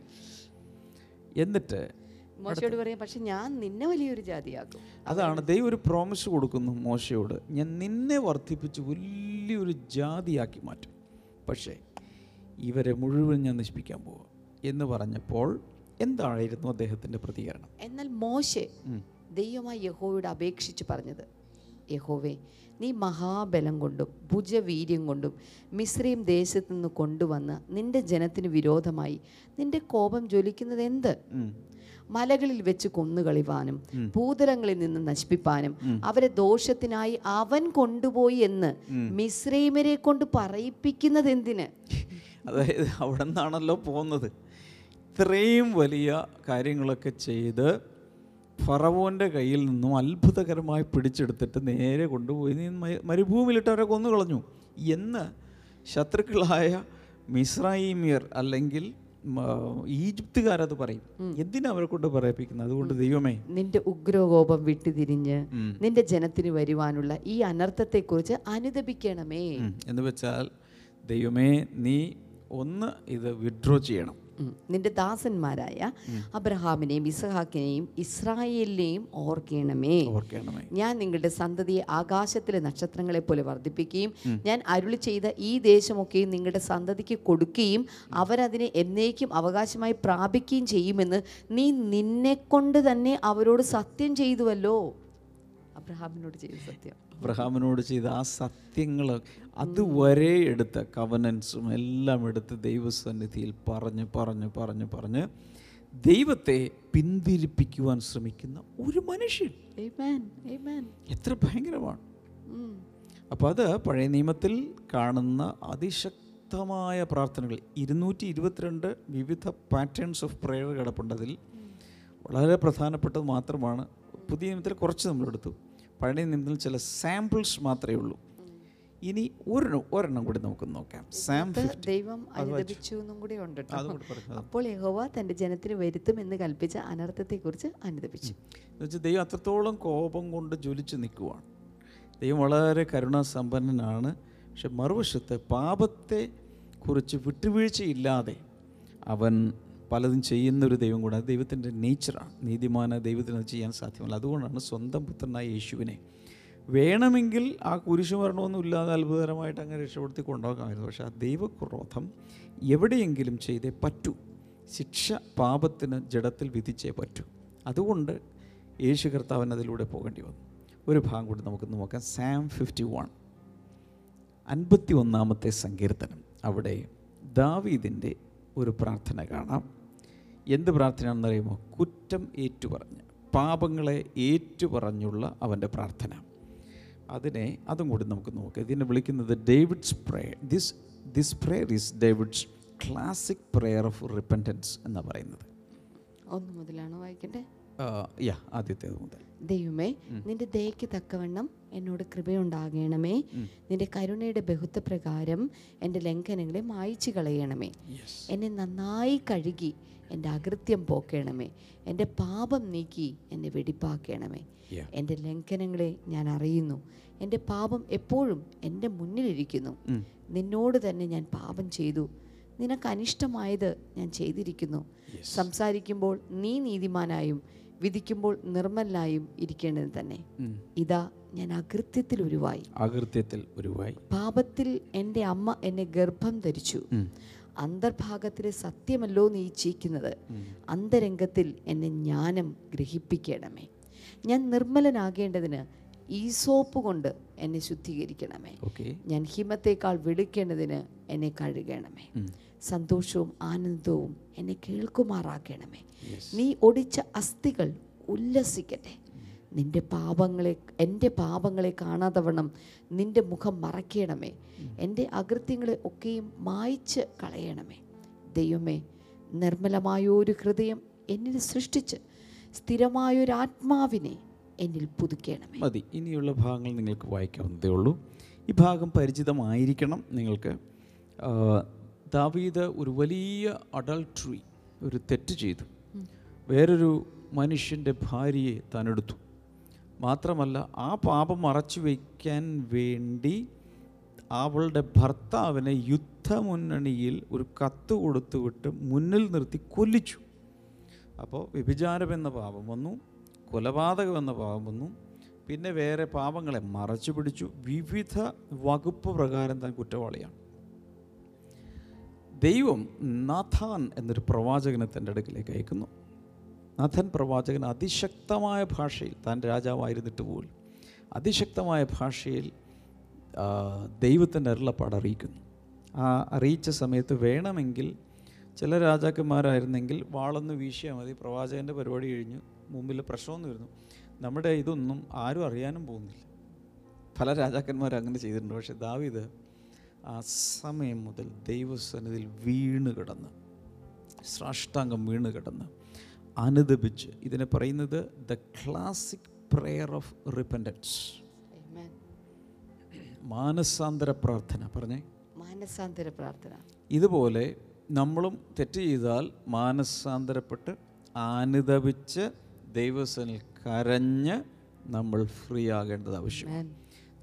എന്നിട്ട് മോശയോട് പറയാം പക്ഷെ ഞാൻ നിന്നെ വലിയൊരു ജാതിയാക്കും. അതാണ് ദൈവം ഒരു പ്രോമിസ് കൊടുക്കുന്നു മോശയോട്. ഞാൻ നിന്നെ വർദ്ധിപ്പിച്ച് വലിയൊരു ജാതിയാക്കി മാറ്റും. പക്ഷേ ഇവരെ മുഴുവൻ ഞാൻ നശിപ്പിക്കാൻ പോവുക എന്ന് പറഞ്ഞപ്പോൾ എന്തായിരുന്നു അദ്ദേഹത്തിന്റെ പ്രതികരണം? എന്നാൽ മോശെ. ദൈവമായി യഹോയോട് അപേക്ഷിച്ച് പറഞ്ഞത് യഹോവേ നീ മഹാബലം കൊണ്ടും ഭുജവീര്യം കൊണ്ടും മിശ്രീം ദേശത്തു നിന്ന് കൊണ്ടുവന്ന് നിന്റെ ജനത്തിന് വിരോധമായി നിന്റെ കോപം ജ്വലിക്കുന്നത് എന്ത്? മലകളിൽ വെച്ച് കൊന്നുകളിവാനും ഭൂതലങ്ങളിൽ നിന്ന് നശിപ്പിപ്പാനും അവരെ ദോഷത്തിനായി അവൻ കൊണ്ടുപോയി എന്ന് മിശ്രീമരെ കൊണ്ട് പറയിപ്പിക്കുന്നത് എന്തിന് അതായത് അവിടെ നിന്നാണല്ലോ പോകുന്നത്. ഇത്രയും വലിയ കാര്യങ്ങളൊക്കെ ചെയ്ത് ഫറവോന്റെ കയ്യിൽ നിന്നും അത്ഭുതകരമായി പിടിച്ചെടുത്തിട്ട് നേരെ കൊണ്ടുപോയി. മരുഭൂമിയിലിട്ട് അവരെ കൊന്നു കളഞ്ഞു എന്ന് ശത്രുക്കളായ മിസ്രൈമിയർ അല്ലെങ്കിൽ ഈജിപ്തുകാരത് പറയും. എന്തിനാ അവരെ കൊണ്ട് പറയിപ്പിക്കുന്നത്? അതുകൊണ്ട് ദൈവമേ. നിന്റെ ഉഗ്രകോപം വിട്ടുതിരിഞ്ഞ് നിന്റെ ജനത്തിന് വരുവാനുള്ള ഈ അനർത്ഥത്തെ കുറിച്ച് അനുദപിക്കണമേ എന്ന് വെച്ചാൽ ദൈവമേ നീ ഒന്ന് ഇത് വിഡ്രോ ചെയ്യണം. നിന്റെ ദാസന്മാരായ അബ്രഹാമിനെയും ഇസഹാക്കിനെയും ഇസ്രായേലിനെയും ഓർക്കണമേ. ഞാൻ നിങ്ങളുടെ സന്തതിയെ ആകാശത്തിലെ നക്ഷത്രങ്ങളെ പോലെ വർദ്ധിപ്പിക്കുകയും ഞാൻ അരുളി ചെയ്ത ഈ ദേശമൊക്കെയും നിങ്ങളുടെ സന്തതിക്ക് കൊടുക്കുകയും അവരതിനെ എന്നേക്കും അവകാശമായി പ്രാപിക്കുകയും ചെയ്യുമെന്ന് നീ നിന്നെ കൊണ്ട് തന്നെ അവരോട് സത്യം ചെയ്തുവല്ലോ. അബ്രഹാമിനോട് ചെയ്ത സത്യം. അബ്രഹാമിനോട് ചെയ്ത ആ സത്യങ്ങൾ അതുവരെ എടുത്ത കവനൻസും എല്ലാം എടുത്ത് ദൈവസന്നിധിയിൽ പറഞ്ഞ് പറഞ്ഞ് പറഞ്ഞ് പറഞ്ഞ് ദൈവത്തെ പിന്തിരിപ്പിക്കുവാൻ ശ്രമിക്കുന്ന ഒരു മനുഷ്യൻ. എത്ര ഭയങ്കരമാണ്. അപ്പം അപ്പോൾ അത് പഴയ നിയമത്തിൽ കാണുന്ന അതിശക്തമായ പ്രാർത്ഥനകൾ. ഇരുന്നൂറ്റി ഇരുപത്തിരണ്ട് വിവിധ പാറ്റേൺസ് ഓഫ് പ്രെയർ കിടപ്പുണ്ടതിൽ. വളരെ പ്രധാനപ്പെട്ടത് മാത്രമാണ്. പുതിയ നിയമത്തിൽ കുറച്ച് നമ്മളെടുത്തു. പഴയ നിയമത്തിൽ ചില സാമ്പിൾസ് മാത്രമേ ഉള്ളൂ. ഇനി ഒരെണ്ണം ഒരെണ്ണം കൂടി നമുക്ക് നോക്കാം. സാം ദൈവം അനുദപിച്ചു എന്നും കൂടി ഉണ്ട് അപ്പോൾ യഹോവ തന്റെ ജനത്തിന് വരുത്തും എന്ന് കൽപ്പിച്ച അനർത്ഥത്തെക്കുറിച്ച് അനുദപിച്ചു. ദൈവം അത്രത്തോളം കോപം കൊണ്ട് ജ്വലിച്ചു നിൽക്കുവാണ്. ദൈവം വളരെ കരുണാസമ്പന്നനാണ്. പക്ഷെ മറുവശത്ത് പാപത്തെ കുറിച്ച് വിട്ടുവീഴ്ചയില്ലാതെ അവൻ പലതും ചെയ്യുന്നൊരു ദൈവം കൂടെ അത് ദൈവത്തിന്റെ നേച്ചറാണ് നീതിമാന ദൈവത്തിന് ചെയ്യാൻ സാധ്യമല്ല. അതുകൊണ്ടാണ് സ്വന്തം പുത്രനായ യേശുവിനെ വേണമെങ്കിൽ ആ കുരിശുമരണമൊന്നും ഇല്ലാതെ അത്ഭുതകരമായിട്ട് അങ്ങനെ രക്ഷപ്പെടുത്തി കൊണ്ടുപോകാമായിരുന്നു. പക്ഷേ ആ ദൈവക്രോധം എവിടെയെങ്കിലും ചെയ്തേ പറ്റൂ. ശിക്ഷ പാപത്തിന് ജഡത്തിൽ വിധിച്ചേ പറ്റൂ. അതുകൊണ്ട് യേശു കർത്താവിന് അതിലൂടെ പോകേണ്ടി വന്നു. ഒരു ഭാഗം കൂടി നമുക്ക് നോക്കാം. Psalm fifty one. അൻപത്തി ഒന്നാമത്തെ സങ്കീർത്തനം. അവിടെ ദാവീദിന്റെ ഒരു പ്രാർത്ഥന കാണാം. എന്ത് പ്രാർത്ഥനയാണെന്ന് അറിയുമോ കുറ്റം ഏറ്റുപറഞ്ഞ് പാപങ്ങളെ ഏറ്റുപറഞ്ഞുള്ള അവന്റെ പ്രാർത്ഥന. അതിനെ അതും കൂടി നമുക്ക് നോക്കാം. ഇതിനെ വിളിക്കുന്നത് David's prayer this this prayer is David's classic prayer of repentance എന്നാണ് പറയുന്നത്. ഒന്ന് മുതലാണ് വായിക്കണ്ടേ യാ ആദ്യത്തേത് മുതൽ. ദൈവമേ നിന്റെ ദയക്ക് തക്കവണ്ണം എന്നോട് കൃപയുണ്ടാകണമേ. നിന്റെ കരുണയുടെ ബഹുത്വ പ്രകാരം എന്റെ ലംഘനങ്ങളെ മായ്ച്ചു കളയണമേ. എന്നെ നന്നായി കഴുകി എന്റെ അകൃത്യം പോക്കണമേ. എന്റെ പാപം നീക്കി എന്നെ വെടിപ്പാക്കണമേ. എന്റെ ലംഘനങ്ങളെ ഞാൻ അറിയുന്നു. എന്റെ പാപം എപ്പോഴും എന്റെ മുന്നിലിരിക്കുന്നു. നിന്നോട് തന്നെ ഞാൻ പാപം ചെയ്തു. നിനക്ക് അനിഷ്ടമായത് ഞാൻ ചെയ്തിരിക്കുന്നു. സംസാരിക്കുമ്പോൾ നീ നീതിമാനായും വിധിക്കുമ്പോൾ നിർമ്മലായും ഇരിക്കേണ്ടത് തന്നെ. ഇതാ ഞാൻ അകൃത്യത്തിൽ ഉരുവായി. അകൃത്യത്തിൽ ഉരുവായി. പാപത്തിൽ എന്റെ അമ്മ എന്നെ ഗർഭം ധരിച്ചു. അന്തർഭാഗത്തിലെ സത്യമല്ലോ നീ ഇച്ഛിക്കുന്നത് അന്തരംഗത്തിൽ എന്നെ ജ്ഞാനം ഗ്രഹിപ്പിക്കണമേ. ഞാൻ നിർമ്മലനാകേണ്ടതിന് സോപ്പ് കൊണ്ട് എന്നെ ശുദ്ധീകരിക്കണമേ. ഞാൻ ഹിമത്തേക്കാൾ വെളുക്കേണ്ടതിന് എന്നെ കഴുകണമേ. സന്തോഷവും ആനന്ദവും എന്നെ കേൾക്കുമാറാക്കണമേ. നീ ഒടിച്ച അസ്ഥികൾ ഉല്ലസിക്കട്ടെ. നിന്റെ പാപങ്ങളെ എന്റെ പാപങ്ങളെ കാണാതവണ്ണം നിന്റെ മുഖം മറയ്ക്കണമേ. എന്റെ അകൃത്യങ്ങളെ ഒക്കെയും മായ്ച്ച് കളയണമേ. ദൈവമേ നിർമ്മലമായൊരു ഹൃദയം എന്നിൽ സൃഷ്ടിച്ച് സ്ഥിരമായൊരു ആത്മാവിനെ എന്നിൽ പുതുക്കണമേ. മതി. ഇനിയുള്ള ഭാഗങ്ങൾ നിങ്ങൾക്ക് വായിക്കാവുന്നതേ ഉള്ളൂ. ഈ ഭാഗം പരിചിതമായിരിക്കണം നിങ്ങൾക്ക്. ദാവീദ് ഒരു വലിയ അഡൾട്രി ഒരു തെറ്റ് ചെയ്തു. വേറൊരു മനുഷ്യന്റെ ഭാര്യയെ താനെടുത്തു. മാത്രമല്ല ആ പാപം മറച്ചു വയ്ക്കാൻ വേണ്ടി അവളുടെ ഭർത്താവിനെ യുദ്ധമുന്നണിയിൽ ഒരു കത്ത് കൊടുത്തുവിട്ട് മുന്നിൽ നിർത്തി കൊല്ലിച്ചു. അപ്പോൾ വ്യഭിചാരം എന്ന പാപം വന്നു കൊലപാതകം എന്ന പാപം വന്നു പിന്നെ വേറെ പാപങ്ങളെ മറച്ചു പിടിച്ചു. വിവിധ വകുപ്പ് പ്രകാരം താൻ കുറ്റവാളിയാണ്. ദൈവം നാഥാൻ എന്നൊരു പ്രവാചകനെ തന്റെ അടുക്കിലേക്ക് അയക്കുന്നു. നാഥൻ പ്രവാചകൻ അതിശക്തമായ ഭാഷയിൽ താൻ രാജാവായിരുന്നിട്ട് പോലും അതിശക്തമായ ഭാഷയിൽ ദൈവത്തിന്റെ അരുളപ്പാട് അറിയിക്കുന്നു. ആ അറിയിച്ച സമയത്ത് വേണമെങ്കിൽ ചില രാജാക്കന്മാരായിരുന്നെങ്കിൽ വാളൊന്ന് വീശിയാൽ മതി പ്രവാചകന്റെ പരിപാടി കഴിഞ്ഞു മുമ്പിൽ പ്രശ്നമൊന്നും വരുന്നു. നമ്മുടെ ഇതൊന്നും ആരും അറിയാനും പോകുന്നില്ല. പല രാജാക്കന്മാരും അങ്ങനെ ചെയ്തിട്ടുണ്ട്. പക്ഷേ ദാവീദ് ആ സമയം മുതൽ ദൈവസന്നിധിയിൽ വീണ് കിടന്ന് സാഷ്ടാംഗം വീണ് കിടന്ന് അനുദപിച്ച് ഇതിനെ പറയുന്നത് the classic prayer of repentance Amen. മാനസാന്തര പ്രാർത്ഥന പറഞ്ഞേ മാനസാന്തര പ്രാർത്ഥന ഇതുപോലെ നമ്മളും തെറ്റ് ചെയ്താൽ മാനസാന്തരപ്പെട്ട് അനുദപിച്ച് ദൈവസനിൽ കരഞ്ഞ് നമ്മൾ ഫ്രീ ആകേണ്ടത് ആവശ്യം Amen. എന്നിട്ട്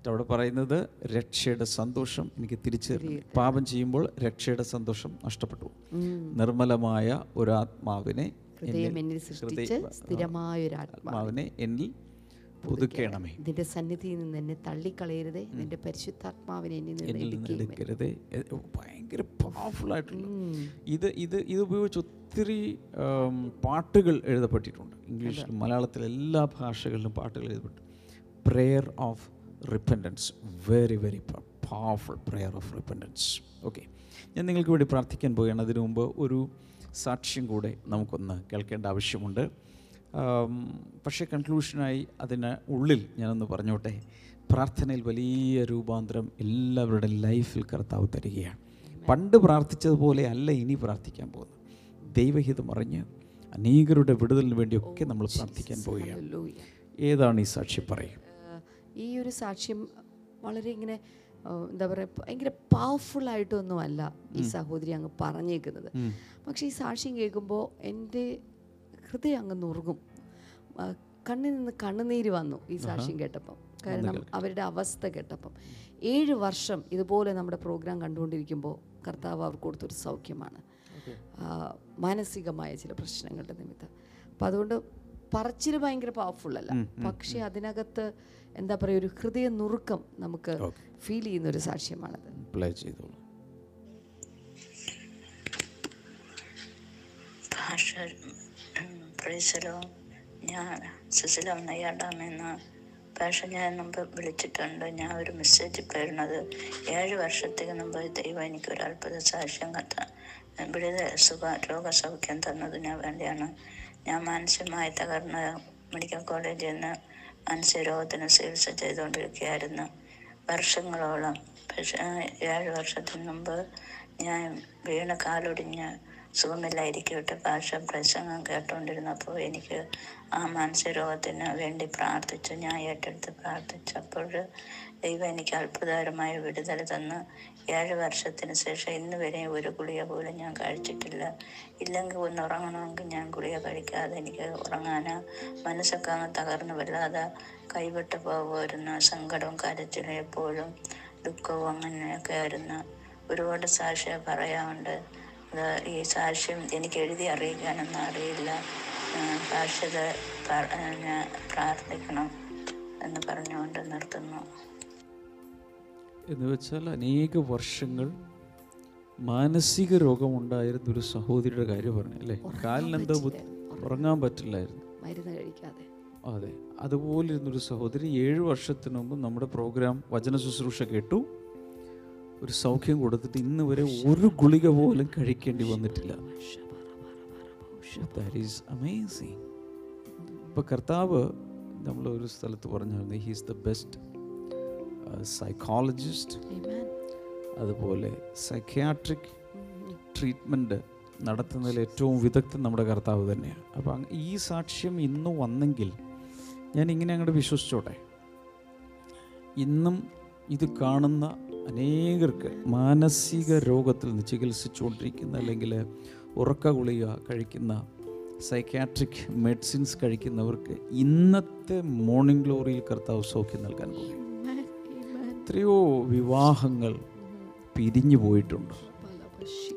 അവിടെ പറയുന്നത് രക്ഷയുടെ സന്തോഷം എനിക്ക് തിരിച്ചു പാപം ചെയ്യുമ്പോൾ രക്ഷയുടെ സന്തോഷം നഷ്ടപ്പെട്ടു. നിർമ്മലമായ ഒരു ആത്മാവിനെ ആത്മാവിനെ എന്നിൽ പുതുക്കേണമേ. നിന്റെ സന്നിധിയിൽ നിന്ന് എന്നെ തള്ളിക്കളയരുതേ. നിന്റെ പരിശുദ്ധാത്മാവിനെ എടുക്കരുതേ. ഭയങ്കര പവർഫുൾ ആയിട്ടുള്ള ഇത് ഇത് ഇത് ഉപയോഗിച്ച് ഒത്തിരി പാട്ടുകൾ എഴുതപ്പെട്ടിട്ടുണ്ട്. ഇംഗ്ലീഷിലും മലയാളത്തിലും എല്ലാ ഭാഷകളിലും പാട്ടുകൾ എഴുതപ്പെട്ടു. Prayer of repentance very very powerful prayer of repentance okay ഞാൻ നിങ്ങൾക്ക് വേണ്ടി പ്രാർത്ഥിക്കാൻ പോവുകയാണ്. അതിനു മുമ്പ് ഒരു സാക്ഷ്യം കൂടെ നമുക്കൊന്ന് കേൾക്കേണ്ട ആവശ്യമുണ്ട്. പക്ഷേ കൺക്ലൂഷനായി അതിന് ഉള്ളിൽ ഞാനൊന്ന് പറഞ്ഞോട്ടെ. പ്രാർത്ഥനയിൽ വലിയ രൂപാന്തരം എല്ലാവരുടെ ലൈഫിൽ കർത്താവ് തരികയാണ്. പണ്ട് പ്രാർത്ഥിച്ചതുപോലെ അല്ല ഇനി പ്രാർത്ഥിക്കാൻ പോകുന്നത്. ദൈവഹിതം അറിഞ്ഞ് അനേകരുടെ വിടുതലിന് വേണ്ടിയൊക്കെ നമ്മൾ പ്രാർത്ഥിക്കാൻ പോവുകയാണ്. ഏതാണ് ഈ സാക്ഷി പറയും ഏഹ് ഈ ഒരു സാക്ഷ്യം വളരെ ഇങ്ങനെ എന്താ പറയുക ഭയങ്കര പവർഫുൾ ആയിട്ടൊന്നും അല്ല ഈ സഹോദരി അങ്ങ് പറഞ്ഞേക്കുന്നത്. പക്ഷേ ഈ സാക്ഷ്യം കേൾക്കുമ്പോൾ എന്റെ ഹൃദയം അങ്ങ് നുറുകും കണ്ണിൽ നിന്ന് കണ്ണുനീര് വന്നു ഈ സാക്ഷ്യം കേട്ടപ്പം. കാരണം അവരുടെ അവസ്ഥ കേട്ടപ്പം. ഏഴ് വർഷം ഇതുപോലെ നമ്മുടെ പ്രോഗ്രാം കണ്ടുകൊണ്ടിരിക്കുമ്പോൾ കർത്താവ് അവർക്ക് കൊടുത്തൊരു സൗഖ്യമാണ്. മാനസികമായ ചില പ്രശ്നങ്ങളുടെ നിമിത്തം. അപ്പം അതുകൊണ്ട് പറച്ചിൽ ഭയങ്കര പവർഫുൾ അല്ല. പക്ഷേ അതിനകത്ത് എന്താ പറയുക ഒരു ഹൃദയ നുറുക്കം നമുക്ക് ഫീൽ ചെയ്യുന്ന ഒരു സാക്ഷ്യമാണത്. പ്ലേ ചെയ്തോളൂ. പ്രൈസലോ ഞാൻ ഭാഷ ഞാൻ മുമ്പ് വിളിച്ചിട്ടുണ്ട്. ഞാൻ ഒരു മെസ്സേജ് പറയുന്നത് ഏഴ് വർഷത്തേക്ക് മുമ്പ് ദൈവം എനിക്കൊരു അത്ഭുത സാക്ഷ്യം കത്ത വിളിത സുഖ രോഗസൗഖ്യം തന്നതിന് വേണ്ടിയാണ്. ഞാൻ മാനസികമായി തകർന്ന മെഡിക്കൽ കോളേജിൽ നിന്ന് മാനസിക രോഗത്തിന് ചികിത്സ ചെയ്തുകൊണ്ടിരിക്കുകയായിരുന്നു. വർഷങ്ങളോളം. പക്ഷേ ഏഴ് വർഷത്തിന് മുമ്പ് ഞാൻ വീണ കാലൊടിഞ്ഞ് സുഖമില്ലായിരിക്കട്ടെ ഭാഷ പ്രസംഗം കേട്ടുകൊണ്ടിരുന്നപ്പോൾ എനിക്ക് ആ മാനസികരോഗത്തിന് വേണ്ടി പ്രാർത്ഥിച്ചു. ഞാൻ ഏറ്റെടുത്ത് പ്രാർത്ഥിച്ചപ്പോൾ ദൈവം എനിക്ക് അത്ഭുതകരമായ വിടുതൽ തന്ന്. ഏഴ് വർഷത്തിന് ശേഷം ഇന്ന് വരെ ഒരു ഗുളിക പോലും ഞാൻ കഴിച്ചിട്ടില്ല. ഇല്ലെങ്കിൽ ഒന്ന് ഉറങ്ങണമെങ്കിൽ ഞാൻ ഗുളിക കഴിക്കാതെ എനിക്ക് ഉറങ്ങാനോ മനസ്സൊക്കെ അങ്ങ് തകർന്ന് വല്ലാതെ കൈവിട്ട് പോകുമായിരുന്നു സങ്കടവും കരച്ചിലും എപ്പോഴും ദുഃഖവും അങ്ങനെയൊക്കെ ആയിരുന്നു. ഒരുപാട് സാക്ഷ്യം പറയാറുണ്ട് അത് ഈ സാക്ഷ്യം എനിക്ക് എഴുതി അറിയിക്കാനൊന്നും അറിയില്ല. സാക്ഷ്യത പ്രാർത്ഥിക്കണം എന്ന് പറഞ്ഞുകൊണ്ട് നിർത്തുന്നു. എന്ന് വെച്ചാൽ അനേക വർഷങ്ങൾ മാനസിക രോഗമുണ്ടായിരുന്ന ഒരു സഹോദരിയുടെ കാര്യം പറഞ്ഞു അല്ലേ? കാലിനെന്തോ ഉറങ്ങാൻ പറ്റില്ലായിരുന്നു. മരുന്ന് കഴിക്കാതെ. അതെ. അതുപോലെ ഇരുന്നൊരു സഹോദരി ഏഴ് വർഷത്തിന് മുമ്പ് നമ്മുടെ പ്രോഗ്രാം വചന ശുശ്രൂഷ കേട്ടു. ഒരു സൗഖ്യം കൊടുത്തിട്ട് ഇന്ന് വരെ ഒരു ഗുളിക പോലും കഴിക്കേണ്ടി വന്നിട്ടില്ല. ഇപ്പൊ അമേസിങ് ഇപ്പോൾ കർത്താവ് നമ്മൾ ഒരു സ്ഥലത്ത് പറഞ്ഞായിരുന്നു ഹീസ് ദ ബെസ്റ്റ് സൈക്കോളജിസ്റ്റ്. അതുപോലെ സൈക്യാട്രിക് ട്രീറ്റ്മെന്റ് നടത്തുന്നതിൽ ഏറ്റവും വിദഗ്ധൻ നമ്മുടെ കർത്താവ് തന്നെയാണ് അപ്പം ഈ സാക്ഷ്യം ഇന്ന് വന്നെങ്കിൽ ഞാൻ ഇങ്ങനെ അങ്ങോട്ട് വിശ്വസിച്ചോട്ടെ ഇന്നും ഇത് കാണുന്ന അനേകർക്ക് മാനസിക രോഗത്തിൽ നിന്ന് ചികിത്സിച്ചുകൊണ്ടിരിക്കുന്ന അല്ലെങ്കിൽ ഉറക്ക ഗുളിക കഴിക്കുന്ന സൈക്യാട്രിക് മെഡിസിൻസ് കഴിക്കുന്നവർക്ക് ഇന്നത്തെ മോർണിംഗ് ഗ്ലോറിയിൽ കർത്താവ് സൗഖ്യം നൽകാൻ പോകും. എത്രയോ വിവാഹങ്ങൾ പിരിഞ്ഞു പോയിട്ടുണ്ട്.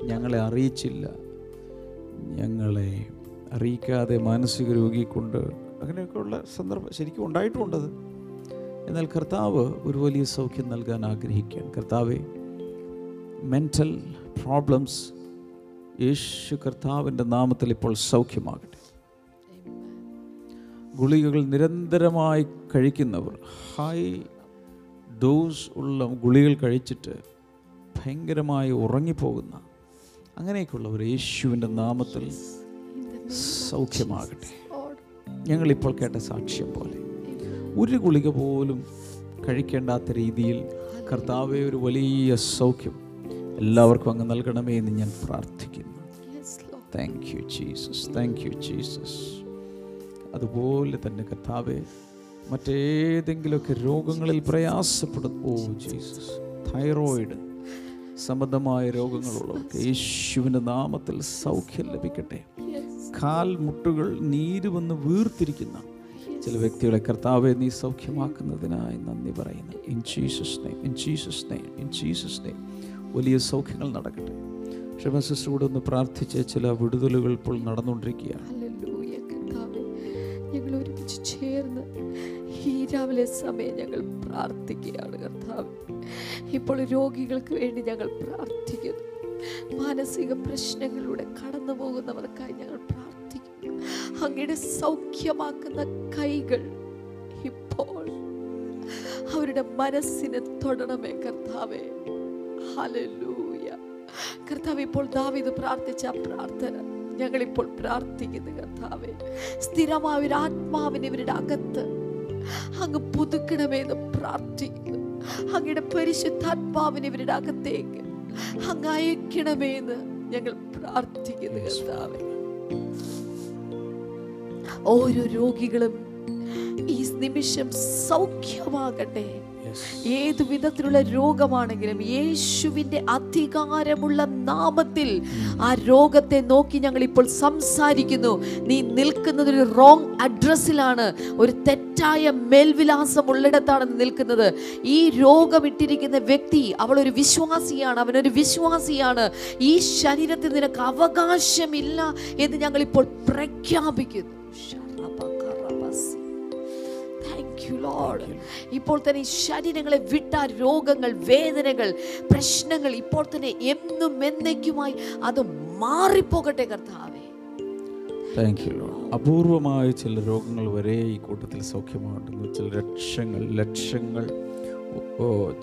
ഞങ്ങളെ അറിയിച്ചില്ല. ഞങ്ങളെ അറിയിക്കാതെ മാനസിക രോഗി കൊണ്ട് അങ്ങനെയൊക്കെയുള്ള സന്ദർഭം ശരിക്കും ഉണ്ടായിട്ടുണ്ടത് എന്നാൽ കർത്താവ് ഒരു വലിയ സൗഖ്യം നൽകാൻ ആഗ്രഹിക്കുകയാണ്. കർത്താവെ മെന്റൽ പ്രോബ്ലംസ് യേശു കർത്താവിന്റെ നാമത്തിൽ ഇപ്പോൾ സൗഖ്യമാകട്ടെ. ഗുളികകൾ നിരന്തരമായി കഴിക്കുന്നവർ ഹൈ ഡോസ് ഉള്ള ഗുളികൾ കഴിച്ചിട്ട് ഭയങ്കരമായി ഉറങ്ങിപ്പോകുന്ന ഒരു യേശുവിന്റെ നാമത്തിൽ സൗഖ്യമാകട്ടെ. ഞങ്ങളിപ്പോൾ കേട്ട സാക്ഷ്യം പോലെ ഒരു ഗുളിക പോലും കഴിക്കേണ്ടാത്ത രീതിയിൽ കർത്താവെ ഒരു വലിയ സൗഖ്യം എല്ലാവർക്കും അങ്ങ് നൽകണമേ എന്ന് ഞാൻ പ്രാർത്ഥിക്കുന്നു. Thank you Jesus thank you Jesus അതുപോലെ തന്നെ കർത്താവെ മറ്റേതെങ്കിലുമൊക്കെ രോഗങ്ങളിൽ പ്രയാസപ്പെടും ഓ ജീസസ്. തൈറോയിഡ് സംബന്ധമായ രോഗങ്ങളുള്ളവർക്ക് യേശുവിന്റെ നാമത്തിൽ സൗഖ്യം ലഭിക്കട്ടെ. കാൽ മുട്ടുകൾ നീര് വന്ന് വീർത്തിരിക്കുന്ന ചില വ്യക്തികളെ കർത്താവെ നീ സൗഖ്യമാക്കുന്നതിനായി നന്ദി പറയുന്നു. In Jesus name in Jesus name in Jesus name വലിയ സൗഖ്യങ്ങൾ നടക്കട്ടെ. ക്ഷമ കൂടെ ഒന്ന് പ്രാർത്ഥിച്ച് ചില വിടുതലുകൾ ഇപ്പോൾ നടന്നുകൊണ്ടിരിക്കുകയാണ്. ഈ രാവിലെ സമയം ഞങ്ങൾ പ്രാർത്ഥിക്കുകയാണ് കർത്താവ്. ഇപ്പോൾ രോഗികൾക്ക് വേണ്ടി ഞങ്ങൾ പ്രാർത്ഥിക്കുന്നു. മാനസിക പ്രശ്നങ്ങളിലൂടെ കടന്നു പോകുന്നവർക്കായി ഞങ്ങൾ പ്രാർത്ഥിക്കുന്നു. അങ്ങയുടെ സൗഖ്യമാക്കുന്ന കൈകൾ ഇപ്പോൾ അവരുടെ മനസ്സിനെ തൊടണമേ കർത്താവേ. ഹലൂയ കർത്താവ് ഇപ്പോൾ ദാവിത് പ്രാർത്ഥിച്ച പ്രാർത്ഥന ഞങ്ങളിപ്പോൾ പ്രാർത്ഥിക്കുന്നു കർത്താവെ. സ്ഥിരമായ ഒരു ആത്മാവിന് ഇവരുടെ അകത്ത് അങ്ങ് പുതുക്കണമെന്ന് പ്രാർത്ഥിക്കുന്നു. അങ്ങയുടെ പരിശുദ്ധാത്മാവിന് ഇവരുടെ അകത്തേക്ക് അങ്ങ് അയക്കണമെന്ന് ഞങ്ങൾ പ്രാർത്ഥിക്കുന്നു കർത്താവെ. ഓരോ രോഗികളും ഈ നിമിഷം സൗഖ്യമാകട്ടെ. ഏതു വിധത്തിലുള്ള രോഗമാണെങ്കിലും യേശുവിന്റെ അധികാരമുള്ള നാമത്തിൽ ആ രോഗത്തെ നോക്കി ഞങ്ങൾ ഇപ്പോൾ സംസാരിക്കുന്നു. നീ നിൽക്കുന്നത് ഒരു റോങ് അഡ്രസ്സിലാണ് ഒരു തെറ്റായ മേൽവിലാസം ഉള്ളിടത്താണ് നിൽക്കുന്നത്. ഈ രോഗം ഇട്ടിരിക്കുന്ന വ്യക്തി അവൾ ഒരു വിശ്വാസിയാണ്. അവനൊരു വിശ്വാസിയാണ്. ഈ ശരീരത്തിൽ നിനക്ക് അവകാശമില്ല എന്ന് ഞങ്ങൾ ഇപ്പോൾ പ്രഖ്യാപിക്കുന്നു. Lord. ഇപ്പോൾ തന്നെ ഈ ശരീരങ്ങളെ വിട്ട രോഗങ്ങൾ വേദനകൾ പ്രശ്നങ്ങൾ ഇപ്പോൾ തന്നെ എന്നും എന്നേക്കുമായി അത് മാറിപ്പോകട്ടെ കർത്താവേ. താങ്ക് യു അപൂർവമായ ചില രോഗങ്ങൾ വരെ ഈ കൂട്ടത്തിൽ സൗഖ്യമാകുന്നു. ചില ലക്ഷങ്ങൾ ലക്ഷങ്ങൾ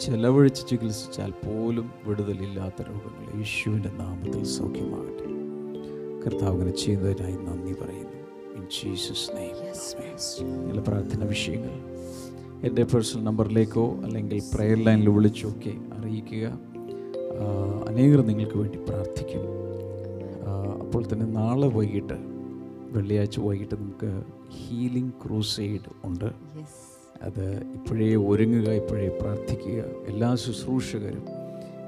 ചെലവഴിച്ച് ചികിത്സിച്ചാൽ പോലും വിടുതലില്ലാത്ത രോഗങ്ങൾ യേശുവിന്റെ നാമത്തിൽ സൗഖ്യമാകട്ടെ. കർത്താവ് അങ്ങനെ ചെയ്യുന്നതിനായി നന്ദി പറയുന്നു. ഇൻ ജീസസ് നെയ്മ് പ്രാർത്ഥന വിഷയങ്ങൾ. എന്റെ പേഴ്സണൽ നമ്പറിലേക്കോ അല്ലെങ്കിൽ പ്രെയർ ലൈനിൽ വിളിച്ചോ ഒക്കെ അറിയിക്കുക അനേകർ നിങ്ങൾക്ക് വേണ്ടി പ്രാർത്ഥിക്കും. അപ്പോൾ തന്നെ നാളെ വൈകിട്ട് വെള്ളിയാഴ്ച വൈകിട്ട് നമുക്ക് ഹീലിംഗ് ക്രൂസൈഡ് ഉണ്ട്. അത് ഇപ്പോഴേ ഒരുങ്ങുക ഇപ്പോഴേ പ്രാർത്ഥിക്കുക. എല്ലാ ശുശ്രൂഷകരും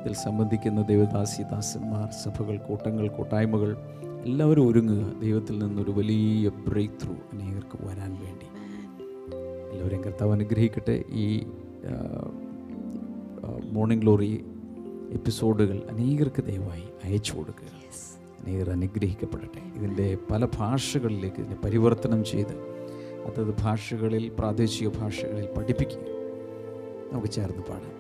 ഇതിൽ സംബന്ധിക്കുന്ന ദേവദാസി ദാസന്മാർ സഭകൾ കൂട്ടങ്ങൾ കൂട്ടായ്മകൾ എല്ലാവരും ഒരുങ്ങുക. ദൈവത്തിൽ നിന്നൊരു വലിയ ബ്രേക്ക് ത്രൂ അനേകർക്ക് വരാൻ വേണ്ടി. എല്ലാവരെയും കർത്താവ് അനുഗ്രഹിക്കട്ടെ. ഈ മോർണിംഗ് ഗ്ലോറി എപ്പിസോഡുകൾ അനേകർക്ക് ദയവായി അയച്ചു കൊടുക്കുക. അനേകർ അനുഗ്രഹിക്കപ്പെടട്ടെ. ഇതിന്റെ പല ഭാഷകളിലേക്ക് ഇതിനെ പരിവർത്തനം ചെയ്ത് അതത് ഭാഷകളിൽ പ്രാദേശിക ഭാഷകളിൽ പഠിപ്പിക്കുക. നമുക്ക് ചേർന്ന് പാടാം.